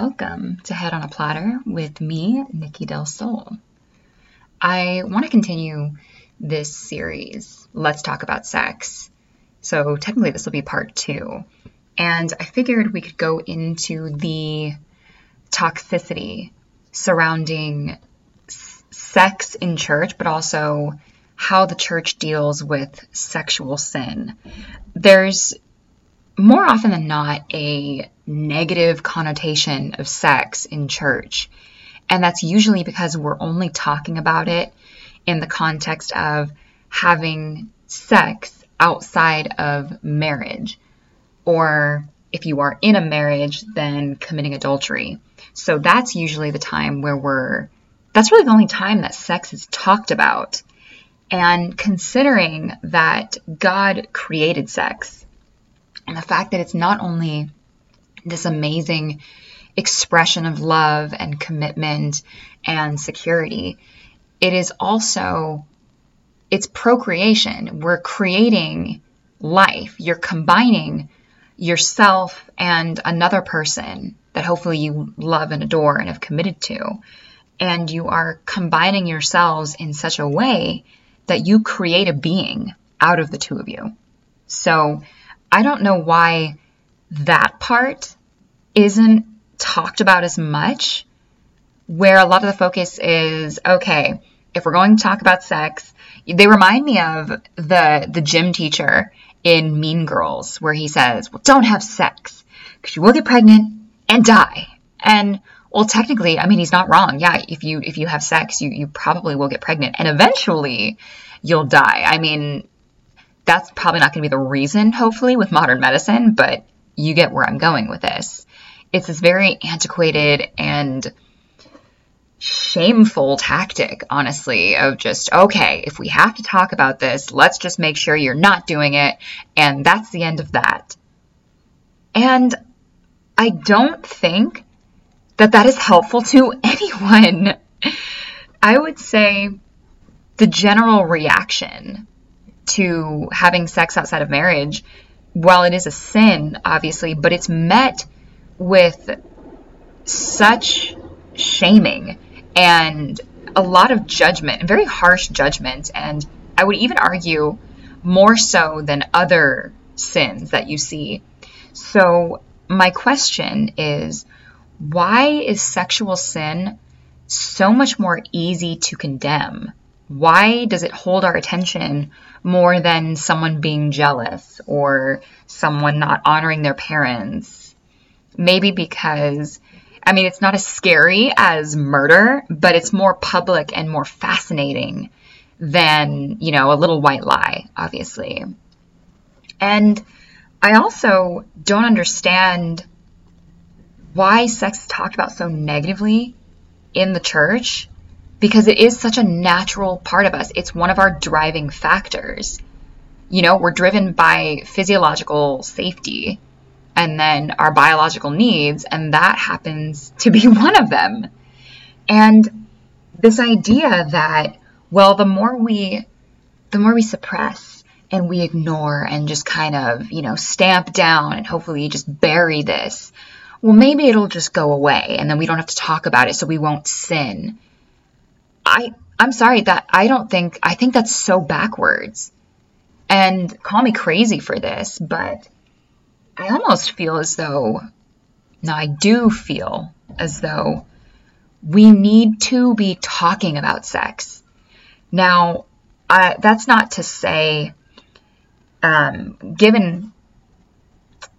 welcome to Head on a Platter with me, Nikki Del Sol. I want to continue this series, Let's Talk About Sex. So, technically, this will be part two. And I figured we could go into the toxicity surrounding s- sex in church, but also how the church deals with sexual sin. There's more often than not a negative connotation of sex in church. And that's usually because we're only talking about it in the context of having sex outside of marriage. Or if you are in a marriage, then committing adultery. So that's usually the time where we're, that's really the only time that sex is talked about. And considering that God created sex, and the fact that it's not only this amazing expression of love and commitment and security, it is also it's procreation. We're creating life. You're combining yourself and another person that hopefully you love and adore and have committed to. And you are combining yourselves in such a way that you create a being out of the two of you. So I don't know why that part isn't talked about as much, where a lot of the focus is okay, if we're going to talk about sex, they remind me of the the gym teacher in Mean Girls where he says, "Well, don't have sex because you will get pregnant and die." And well, technically, I mean, he's not wrong. Yeah, if you if you have sex, you you probably will get pregnant and eventually you'll die. I mean, that's probably not going to be the reason, hopefully, with modern medicine, but you get where I'm going with this. It's this very antiquated and shameful tactic, honestly, of just, okay, if we have to talk about this, let's just make sure you're not doing it, and that's the end of that. And I don't think that that is helpful to anyone. I would say the general reaction to having sex outside of marriage, while it is a sin, obviously, but it's met with such shaming and a lot of judgment, and very harsh judgment. And I would even argue more so than other sins that you see. So, my question is why is sexual sin so much more easy to condemn? Why does it hold our attention more than someone being jealous or someone not honoring their parents. Maybe because, I mean, it's not as scary as murder, but it's more public and more fascinating than, you know, a little white lie, obviously. And I also don't understand why sex is talked about so negatively in the church because it is such a natural part of us. It's one of our driving factors. You know, we're driven by physiological safety and then our biological needs, and that happens to be one of them. And this idea that, well, the more we the more we suppress and we ignore and just kind of, you know, stamp down and hopefully just bury this, well, maybe it'll just go away and then we don't have to talk about it so we won't sin. I I'm sorry that I don't think I think that's so backwards. And call me crazy for this, but I almost feel as though now I do feel as though we need to be talking about sex. Now, that's not to say, um, given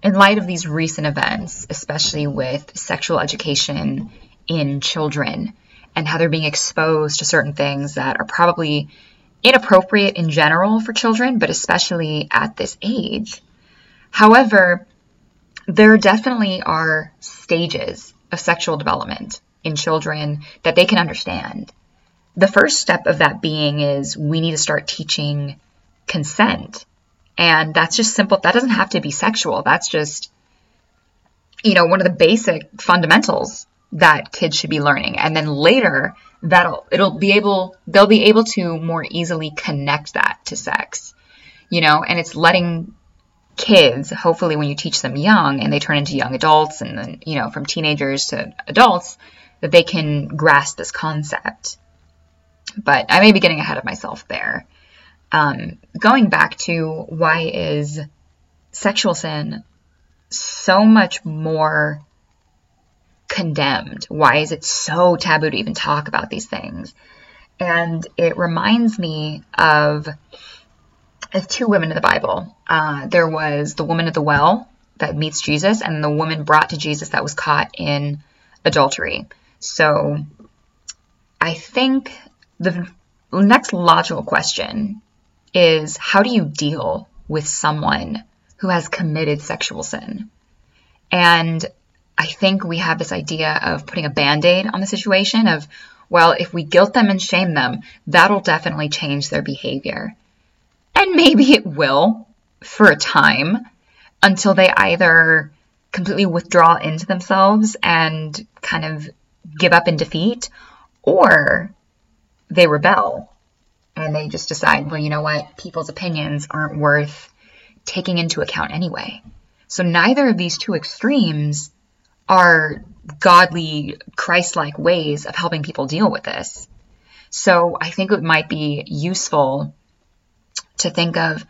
in light of these recent events, especially with sexual education in children, and how they're being exposed to certain things that are probably inappropriate in general for children, but especially at this age. However, there definitely are stages of sexual development in children that they can understand. The first step of that being is we need to start teaching consent. And that's just simple. That doesn't have to be sexual. That's just, you know, one of the basic fundamentals that kids should be learning. And then later, that'll it'll be able they'll be able to more easily connect that to sex. You know, and it's letting kids, hopefully when you teach them young and they turn into young adults and then, you know, from teenagers to adults, that they can grasp this concept. But I may be getting ahead of myself there. Um, going back to why is sexual sin so much more condemned? Why is it so taboo to even talk about these things? And it reminds me of, of two women in the Bible. Uh, there was the woman at the well that meets Jesus, and the woman brought to Jesus that was caught in adultery. So I think the next logical question is how do you deal with someone who has committed sexual sin? And I think we have this idea of putting a band aid on the situation of, well, if we guilt them and shame them, that'll definitely change their behavior. And maybe it will for a time until they either completely withdraw into themselves and kind of give up in defeat, or they rebel and they just decide, well, you know what, people's opinions aren't worth taking into account anyway. So neither of these two extremes are godly, Christ like ways of helping people deal with this. So I think it might be useful to think of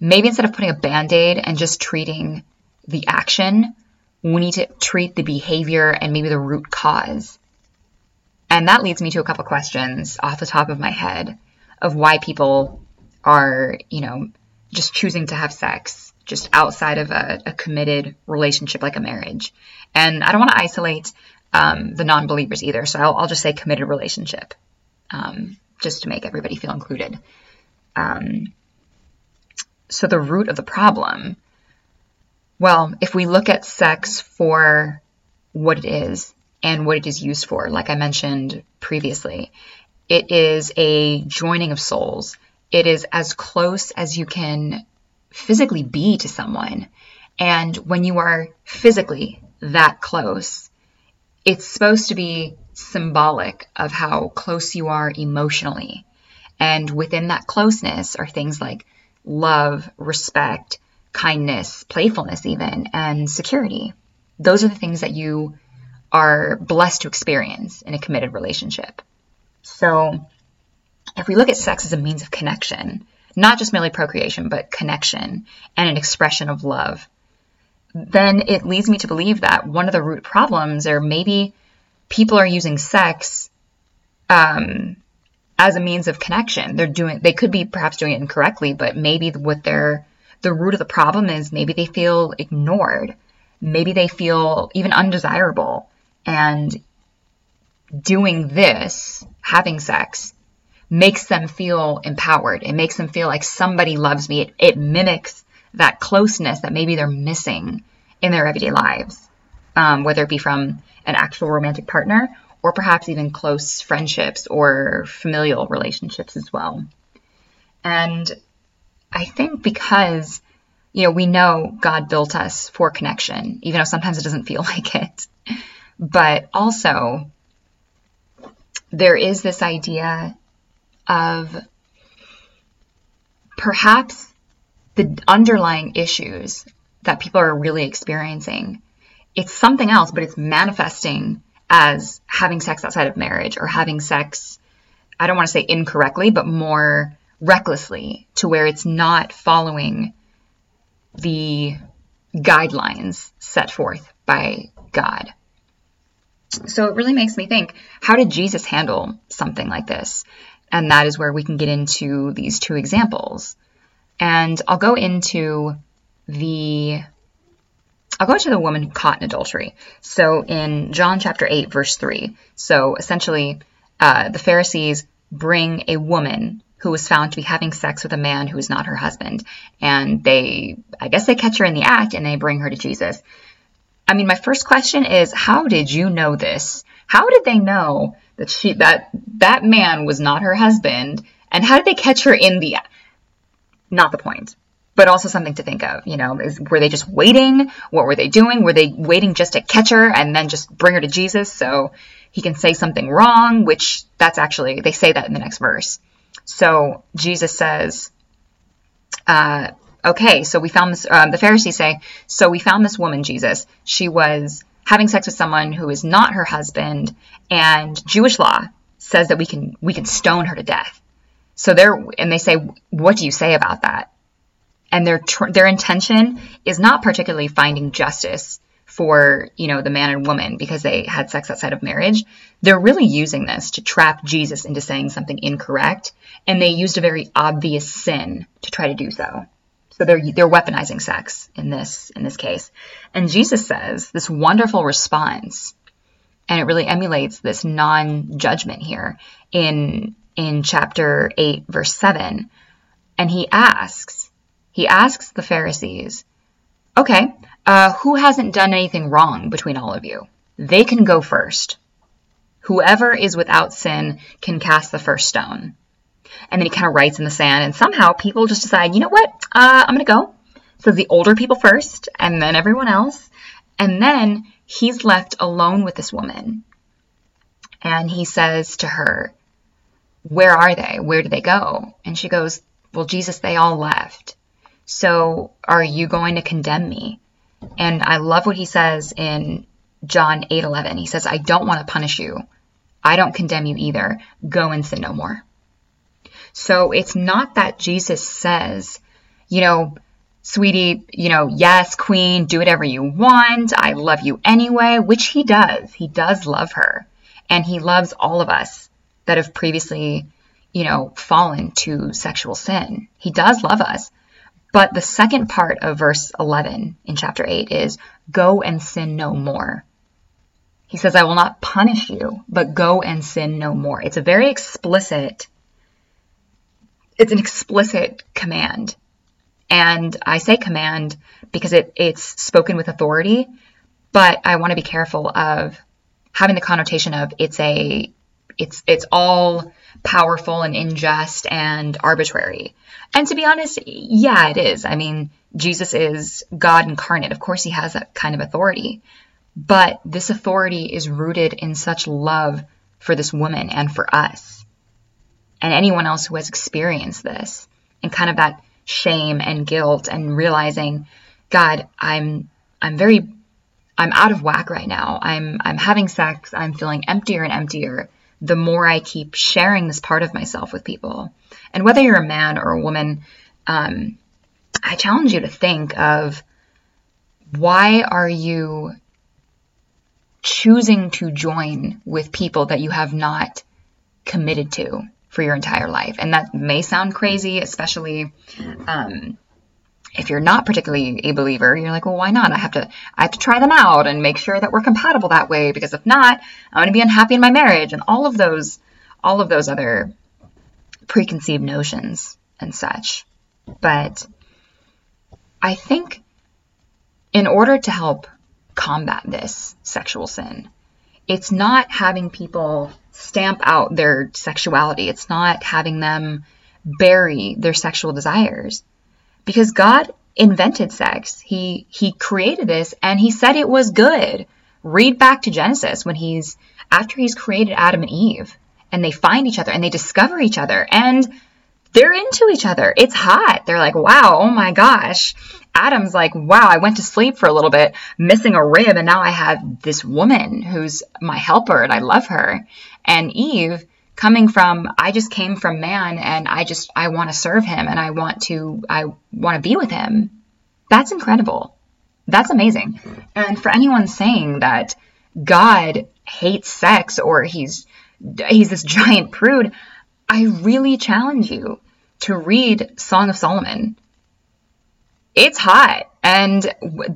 maybe instead of putting a band aid and just treating the action, we need to treat the behavior and maybe the root cause. And that leads me to a couple questions off the top of my head of why people are, you know, just choosing to have sex just outside of a, a committed relationship like a marriage. And I don't want to isolate um, the non believers either, so I'll, I'll, just say committed relationship um, just to make everybody feel included. Um, so, the root of the problem well, if we look at sex for what it is and what it is used for, like I mentioned previously, it is a joining of souls. It is as close as you can physically be to someone. And when you are physically that close, it's supposed to be symbolic of how close you are emotionally. And within that closeness are things like love, respect, kindness, playfulness, even, and security. Those are the things that you are blessed to experience in a committed relationship. So, if we look at sex as a means of connection, not just merely procreation, but connection and an expression of love, then it leads me to believe that one of the root problems, or maybe people are using sex um, as a means of connection. They're doing, they could be perhaps doing it incorrectly, but maybe what they're, the root of the problem is maybe they feel ignored. Maybe they feel even undesirable. And doing this, having sex, makes them feel empowered. It makes them feel like somebody loves me. It, it mimics that closeness that maybe they're missing in their everyday lives, um, whether it be from an actual romantic partner or perhaps even close friendships or familial relationships as well. And I think because, you know, we know God built us for connection, even though sometimes it doesn't feel like it. But also, there is this idea of perhaps the underlying issues that people are really experiencing. It's something else, but it's manifesting as having sex outside of marriage or having sex, I don't want to say incorrectly, but more recklessly to where it's not following the guidelines set forth by God. So it really makes me think how did Jesus handle something like this? And that is where we can get into these two examples. And I'll go into the I'll go to the woman caught in adultery. So in John chapter 8, verse 3, so essentially uh, the Pharisees bring a woman who was found to be having sex with a man who is not her husband. And they, I guess they catch her in the act and they bring her to Jesus. I mean, my first question is, how did you know this? How did they know that she that that man was not her husband? And how did they catch her in the not the point, but also something to think of, you know, is were they just waiting? What were they doing? Were they waiting just to catch her and then just bring her to Jesus so he can say something wrong, which that's actually they say that in the next verse. So Jesus says, uh, okay, so we found this, um, the Pharisees say, so we found this woman, Jesus. She was having sex with someone who is not her husband, and Jewish law says that we can we can stone her to death. So they're and they say, what do you say about that? And their tr- their intention is not particularly finding justice for you know the man and woman because they had sex outside of marriage. They're really using this to trap Jesus into saying something incorrect, and they used a very obvious sin to try to do so. So they're they're weaponizing sex in this in this case. And Jesus says this wonderful response, and it really emulates this non-judgment here in in chapter 8 verse 7. And he asks, he asks the Pharisees, "Okay, uh, who hasn't done anything wrong between all of you? They can go first. Whoever is without sin can cast the first stone." and then he kind of writes in the sand. And somehow people just decide, you know what, uh, I'm going to go. So the older people first, and then everyone else. And then he's left alone with this woman. And he says to her, Where are they? Where do they go? And she goes, Well, Jesus, they all left. So are you going to condemn me? And I love what he says in John 8 11. He says, I don't want to punish you. I don't condemn you either. Go and sin no more. So it's not that Jesus says, you know, sweetie, you know, yes, queen, do whatever you want. I love you anyway, which he does. He does love her. And he loves all of us that have previously, you know, fallen to sexual sin. He does love us. But the second part of verse 11 in chapter 8 is go and sin no more. He says, I will not punish you, but go and sin no more. It's a very explicit it's an explicit command. And I say command because it, it's spoken with authority, but I want to be careful of having the connotation of it's a it's it's all powerful and unjust and arbitrary. And to be honest, yeah, it is. I mean, Jesus is God incarnate. Of course he has that kind of authority. But this authority is rooted in such love for this woman and for us and anyone else who has experienced this and kind of that shame and guilt and realizing god i'm i'm very i'm out of whack right now i'm i'm having sex i'm feeling emptier and emptier the more i keep sharing this part of myself with people and whether you're a man or a woman um, i challenge you to think of why are you choosing to join with people that you have not committed to for your entire life. And that may sound crazy, especially um, if you're not particularly a believer. You're like, well, why not? I have to, I have to try them out and make sure that we're compatible that way. Because if not, I'm going to be unhappy in my marriage, and all of those, all of those other preconceived notions and such. But I think in order to help combat this sexual sin, it's not having people stamp out their sexuality. It's not having them bury their sexual desires. Because God invented sex. He he created this and he said it was good. Read back to Genesis when he's after he's created Adam and Eve and they find each other and they discover each other and they're into each other. It's hot. They're like, "Wow, oh my gosh." Adam's like, wow, I went to sleep for a little bit, missing a rib, and now I have this woman who's my helper and I love her. And Eve, coming from, I just came from man and I just, I want to serve him and I want to, I want to be with him. That's incredible. That's amazing. And for anyone saying that God hates sex or he's, he's this giant prude, I really challenge you to read Song of Solomon it's hot. And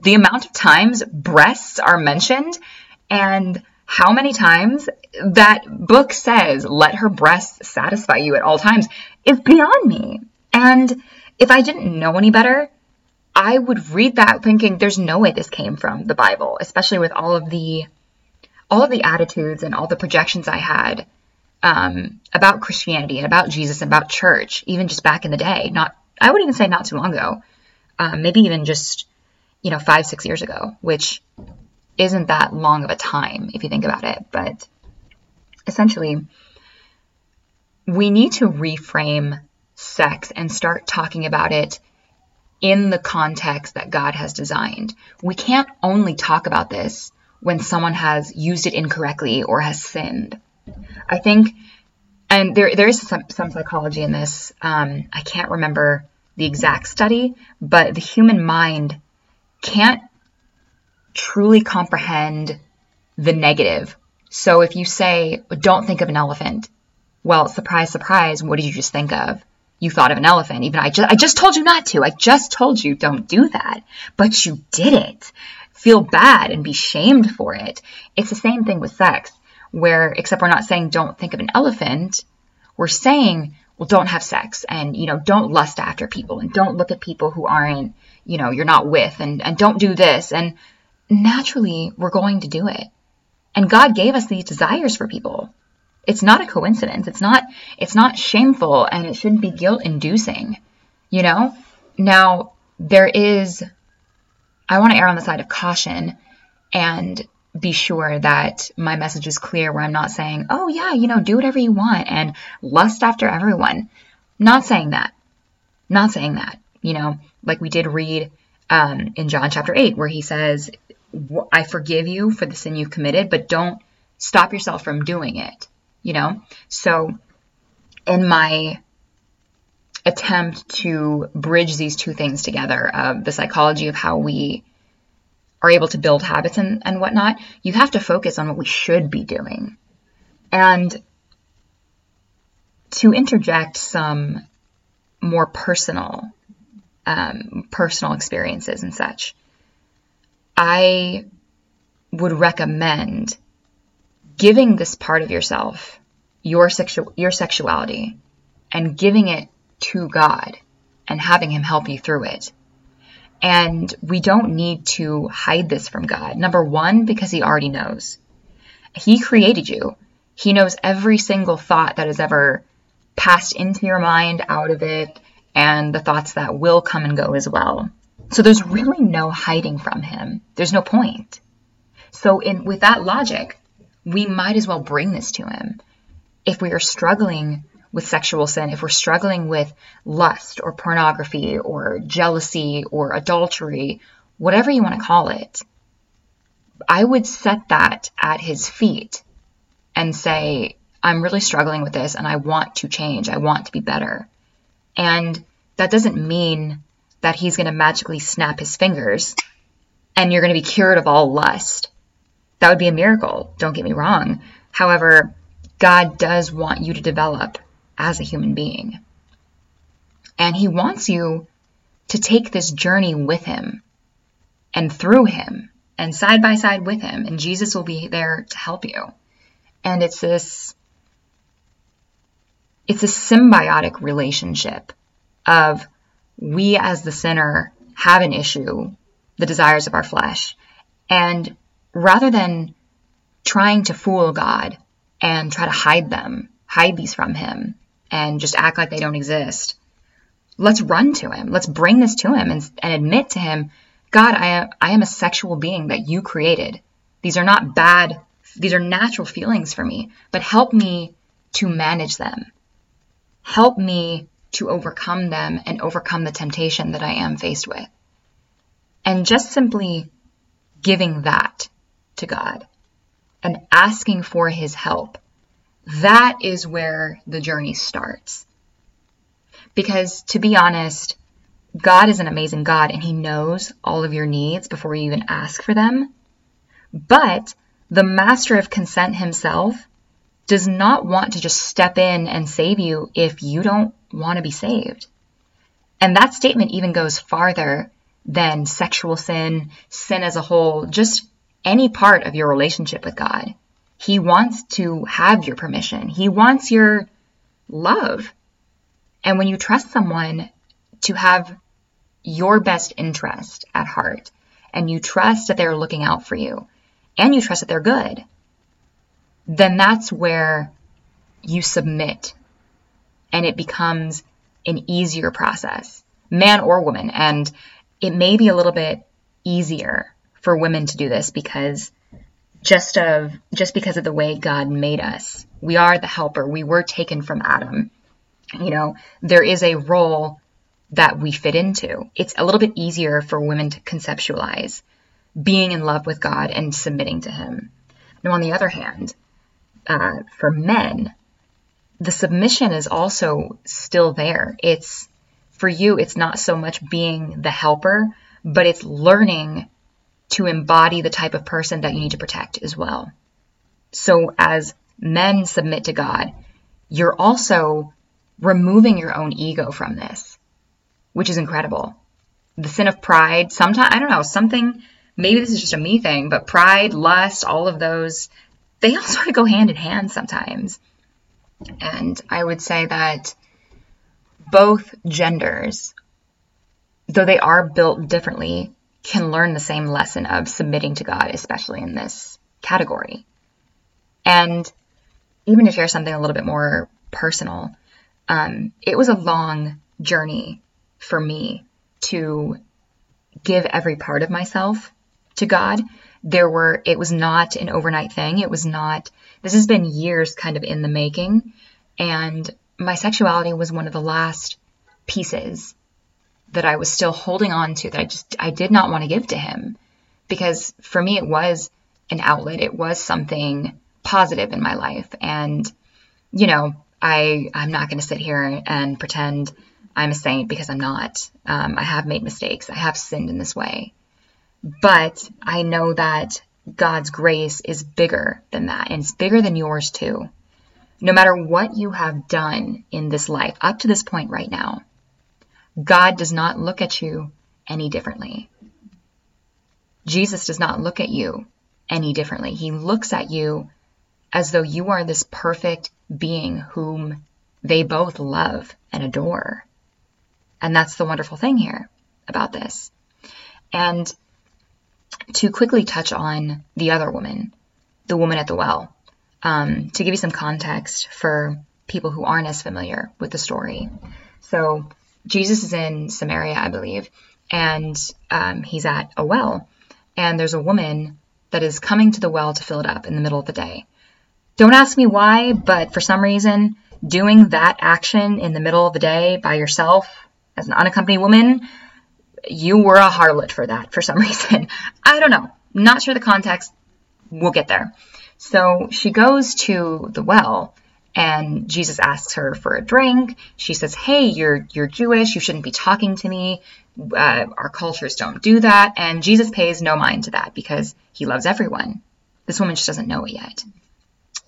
the amount of times breasts are mentioned and how many times that book says, let her breasts satisfy you at all times, is beyond me. And if I didn't know any better, I would read that thinking there's no way this came from the Bible, especially with all of the all of the attitudes and all the projections I had um, about Christianity and about Jesus and about church, even just back in the day. Not I would even say not too long ago um, maybe even just, you know, five, six years ago, which isn't that long of a time if you think about it. But essentially, we need to reframe sex and start talking about it in the context that God has designed. We can't only talk about this when someone has used it incorrectly or has sinned. I think, and there, there is some, some psychology in this. Um, I can't remember the exact study, but the human mind can't truly comprehend the negative. So if you say, don't think of an elephant, well, surprise, surprise, what did you just think of? You thought of an elephant. Even I just, I just told you not to. I just told you don't do that. But you did it. Feel bad and be shamed for it. It's the same thing with sex, where, except we're not saying don't think of an elephant. We're saying, well, don't have sex and, you know, don't lust after people and don't look at people who aren't, you know, you're not with and, and don't do this. And naturally, we're going to do it. And God gave us these desires for people. It's not a coincidence. It's not it's not shameful and it shouldn't be guilt inducing. You know? Now, there is I want to err on the side of caution and be sure that my message is clear where I'm not saying, "Oh yeah, you know, do whatever you want and lust after everyone." Not saying that. Not saying that. You know, like we did read um, in John chapter 8, where he says, I forgive you for the sin you've committed, but don't stop yourself from doing it, you know? So, in my attempt to bridge these two things together of the psychology of how we are able to build habits and, and whatnot, you have to focus on what we should be doing. And to interject some more personal, um, personal experiences and such. I would recommend giving this part of yourself, your sexu- your sexuality, and giving it to God and having him help you through it. And we don't need to hide this from God. Number 1 because he already knows. He created you. He knows every single thought that has ever passed into your mind, out of it, and the thoughts that will come and go as well. So there's really no hiding from him. There's no point. So in with that logic, we might as well bring this to him. If we are struggling with sexual sin, if we're struggling with lust or pornography or jealousy or adultery, whatever you want to call it, I would set that at his feet and say, I'm really struggling with this and I want to change. I want to be better. And that doesn't mean that he's going to magically snap his fingers and you're going to be cured of all lust. That would be a miracle, don't get me wrong. However, God does want you to develop as a human being. And he wants you to take this journey with him and through him and side by side with him. And Jesus will be there to help you. And it's this it's a symbiotic relationship of we as the sinner have an issue, the desires of our flesh. And rather than trying to fool God and try to hide them, hide these from Him, and just act like they don't exist, let's run to Him. Let's bring this to Him and, and admit to Him, God, I am, I am a sexual being that you created. These are not bad, these are natural feelings for me, but help me to manage them. Help me to overcome them and overcome the temptation that I am faced with. And just simply giving that to God and asking for His help, that is where the journey starts. Because to be honest, God is an amazing God and He knows all of your needs before you even ask for them. But the master of consent himself does not want to just step in and save you if you don't want to be saved. And that statement even goes farther than sexual sin, sin as a whole, just any part of your relationship with God. He wants to have your permission. He wants your love. And when you trust someone to have your best interest at heart, and you trust that they're looking out for you, and you trust that they're good, then that's where you submit and it becomes an easier process, man or woman. And it may be a little bit easier for women to do this because just of just because of the way God made us. We are the helper. We were taken from Adam. You know, there is a role that we fit into. It's a little bit easier for women to conceptualize being in love with God and submitting to Him. Now, on the other hand, uh, for men, the submission is also still there. It's for you, it's not so much being the helper, but it's learning to embody the type of person that you need to protect as well. So as men submit to God, you're also removing your own ego from this, which is incredible. The sin of pride, sometimes, I don't know, something, maybe this is just a me thing, but pride, lust, all of those, they all sort of go hand in hand sometimes. And I would say that both genders, though they are built differently, can learn the same lesson of submitting to God, especially in this category. And even to share something a little bit more personal, um, it was a long journey for me to give every part of myself to God. There were, it was not an overnight thing. It was not, this has been years kind of in the making. And my sexuality was one of the last pieces that I was still holding on to that I just I did not want to give to him. Because for me it was an outlet. It was something positive in my life. And you know I I'm not going to sit here and pretend I'm a saint because I'm not. Um, I have made mistakes. I have sinned in this way but I know that God's grace is bigger than that and it's bigger than yours too no matter what you have done in this life up to this point right now God does not look at you any differently. Jesus does not look at you any differently. He looks at you as though you are this perfect being whom they both love and adore. And that's the wonderful thing here about this. And to quickly touch on the other woman, the woman at the well, um, to give you some context for people who aren't as familiar with the story. So, Jesus is in Samaria, I believe, and um, he's at a well, and there's a woman that is coming to the well to fill it up in the middle of the day. Don't ask me why, but for some reason, doing that action in the middle of the day by yourself as an unaccompanied woman, you were a harlot for that for some reason. I don't know. Not sure the context. We'll get there. So she goes to the well and Jesus asks her for a drink. She says, "Hey, you're you're Jewish. You shouldn't be talking to me. Uh, our cultures don't do that." And Jesus pays no mind to that because he loves everyone. This woman just doesn't know it yet.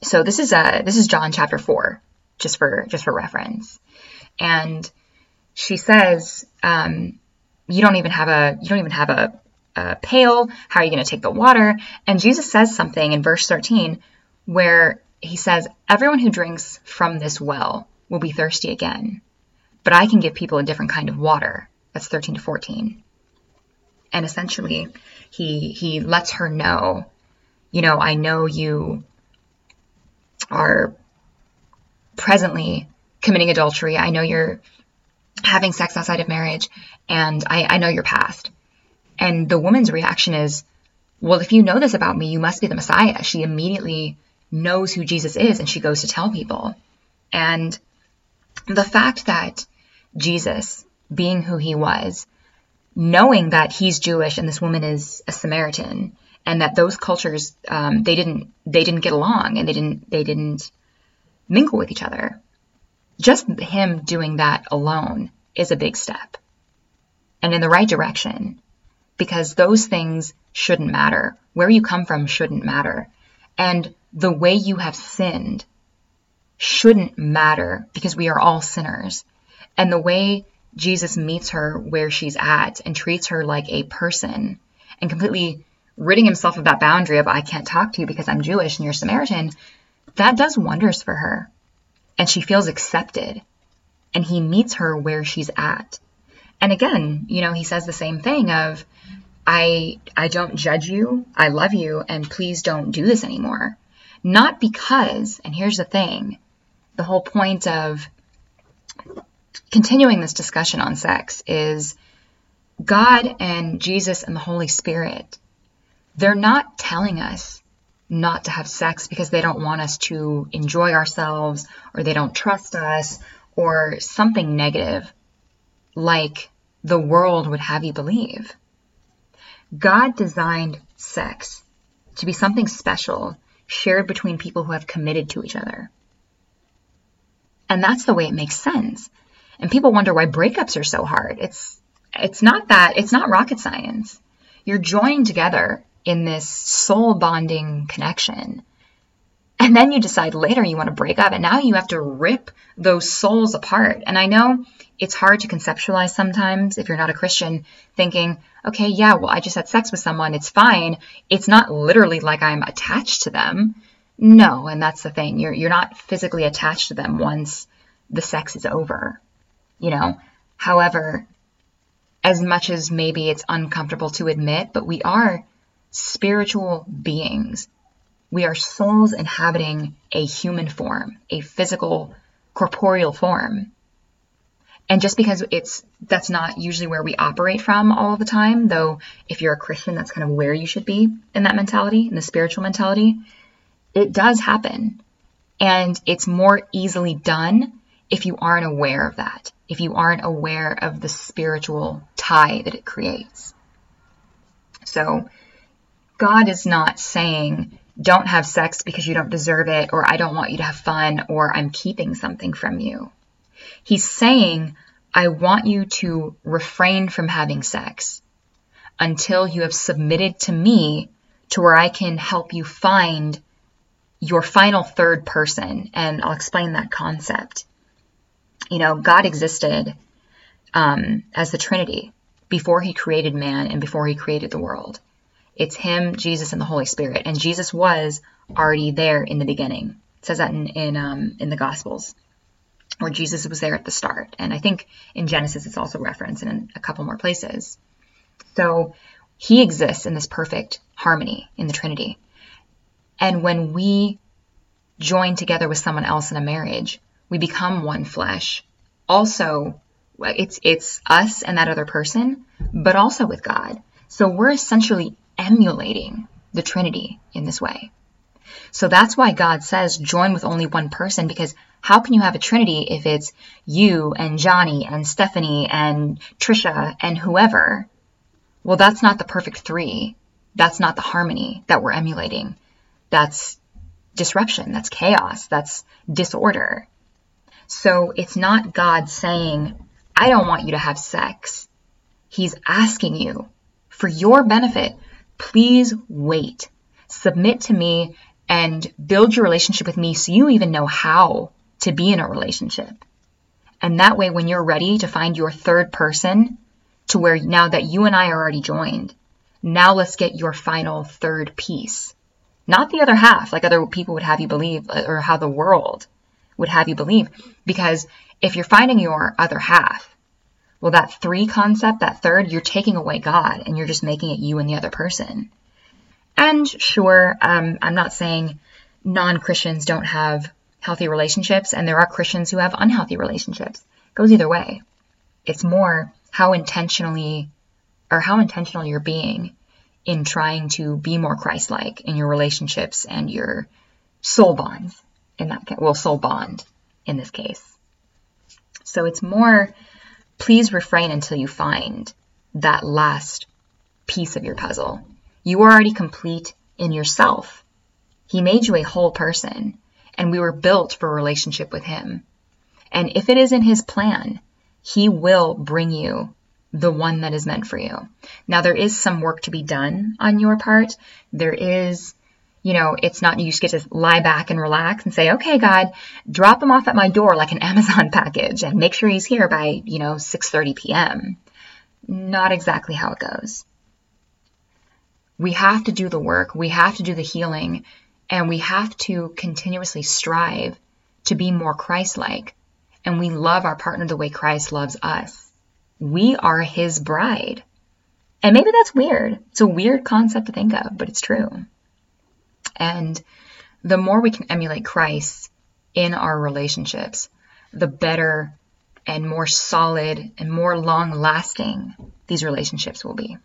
So this is uh this is John chapter four, just for just for reference. And she says, um, "You don't even have a you don't even have a, a pail. How are you going to take the water?" And Jesus says something in verse 13 where he says, Everyone who drinks from this well will be thirsty again, but I can give people a different kind of water. That's 13 to 14. And essentially, he, he lets her know, you know, I know you are presently committing adultery. I know you're having sex outside of marriage, and I, I know your past. And the woman's reaction is, well, if you know this about me, you must be the Messiah. She immediately knows who Jesus is and she goes to tell people. And the fact that Jesus, being who he was, knowing that he's Jewish and this woman is a Samaritan, and that those cultures um, they didn't they didn't get along and they didn't they didn't mingle with each other. Just him doing that alone is a big step, and in the right direction, because those things shouldn't matter. Where you come from shouldn't matter, and the way you have sinned shouldn't matter because we are all sinners. And the way Jesus meets her where she's at and treats her like a person and completely ridding himself of that boundary of I can't talk to you because I'm Jewish and you're Samaritan, that does wonders for her. And she feels accepted. And he meets her where she's at. And again, you know, he says the same thing of I I don't judge you. I love you and please don't do this anymore. Not because, and here's the thing, the whole point of continuing this discussion on sex is God and Jesus and the Holy Spirit, they're not telling us not to have sex because they don't want us to enjoy ourselves or they don't trust us or something negative. like the world would have you believe. God designed sex to be something special shared between people who have committed to each other. And that's the way it makes sense. And people wonder why breakups are so hard. It's it's not that it's not rocket science. You're joined together in this soul bonding connection. And then you decide later you want to break up and now you have to rip those souls apart. And I know it's hard to conceptualize sometimes if you're not a Christian thinking, okay, yeah, well, I just had sex with someone. It's fine. It's not literally like I'm attached to them. No, and that's the thing. You're you're not physically attached to them once the sex is over. You know. However, as much as maybe it's uncomfortable to admit, but we are spiritual beings. We are souls inhabiting a human form, a physical, corporeal form. And just because it's that's not usually where we operate from all the time, though if you're a Christian, that's kind of where you should be in that mentality, in the spiritual mentality it does happen. And it's more easily done if you aren't aware of that, if you aren't aware of the spiritual tie that it creates. So, God is not saying, don't have sex because you don't deserve it, or I don't want you to have fun, or I'm keeping something from you. He's saying, I want you to refrain from having sex until you have submitted to me to where I can help you find your final third person. And I'll explain that concept. You know, God existed um, as the Trinity before he created man and before he created the world. It's him, Jesus, and the Holy Spirit. And Jesus was already there in the beginning. It says that in, in, um, in the Gospels, where Jesus was there at the start. And I think in Genesis it's also referenced in a couple more places. So he exists in this perfect harmony in the Trinity. And when we join together with someone else in a marriage, we become one flesh. Also, it's it's us and that other person, but also with God. So we're essentially emulating the Trinity in this way. So that's why God says join with only one person because how can you have a Trinity if it's you and Johnny and Stephanie and Trisha and whoever? Well, that's not the perfect three. That's not the harmony that we're emulating that's disruption, that's chaos, that's disorder. So it's not God saying, I don't want you to have sex. He's asking you, for your benefit, please wait. Submit to me and build your relationship with me so you even know how to be in a relationship. And that way, when you're ready to find your third person, to where now that you and I are already joined, now let's get your final third piece not the other half, like other people would have you believe, or how the world would have you believe. Because if you're finding your other half, well, that three concept, that third, you're taking away God and you're just making it you and the other person. And sure, um, I'm not saying non Christians don't have healthy relationships, and there are Christians who have unhealthy relationships. It goes either way. It's more how intentionally or how intentional you're being in trying to be more Christ like in your relationships and your soul bonds in that case, well, soul bond in this case. So it's more, please refrain until you find that last piece of your puzzle. You are already complete in yourself. He made you a whole person, and we were built for a relationship with Him. And if it is in His plan, He will bring you the one that is meant for you. Now, there is some work to be done on your part. There is, you know, it's not you just get to lie back and relax and say, okay, God, drop him off at my door like an Amazon package and make sure he's here by, you know, 6:30 p.m. Not exactly how it goes. We have to do the work, we have to do the healing, and we have to continuously strive to be more Christ like. And we love our partner the way Christ loves us we are his bride. And maybe that's weird. It's a weird concept to think of, but it's true. And the more we can emulate Christ in our relationships, the better and more solid and more long lasting these relationships will be.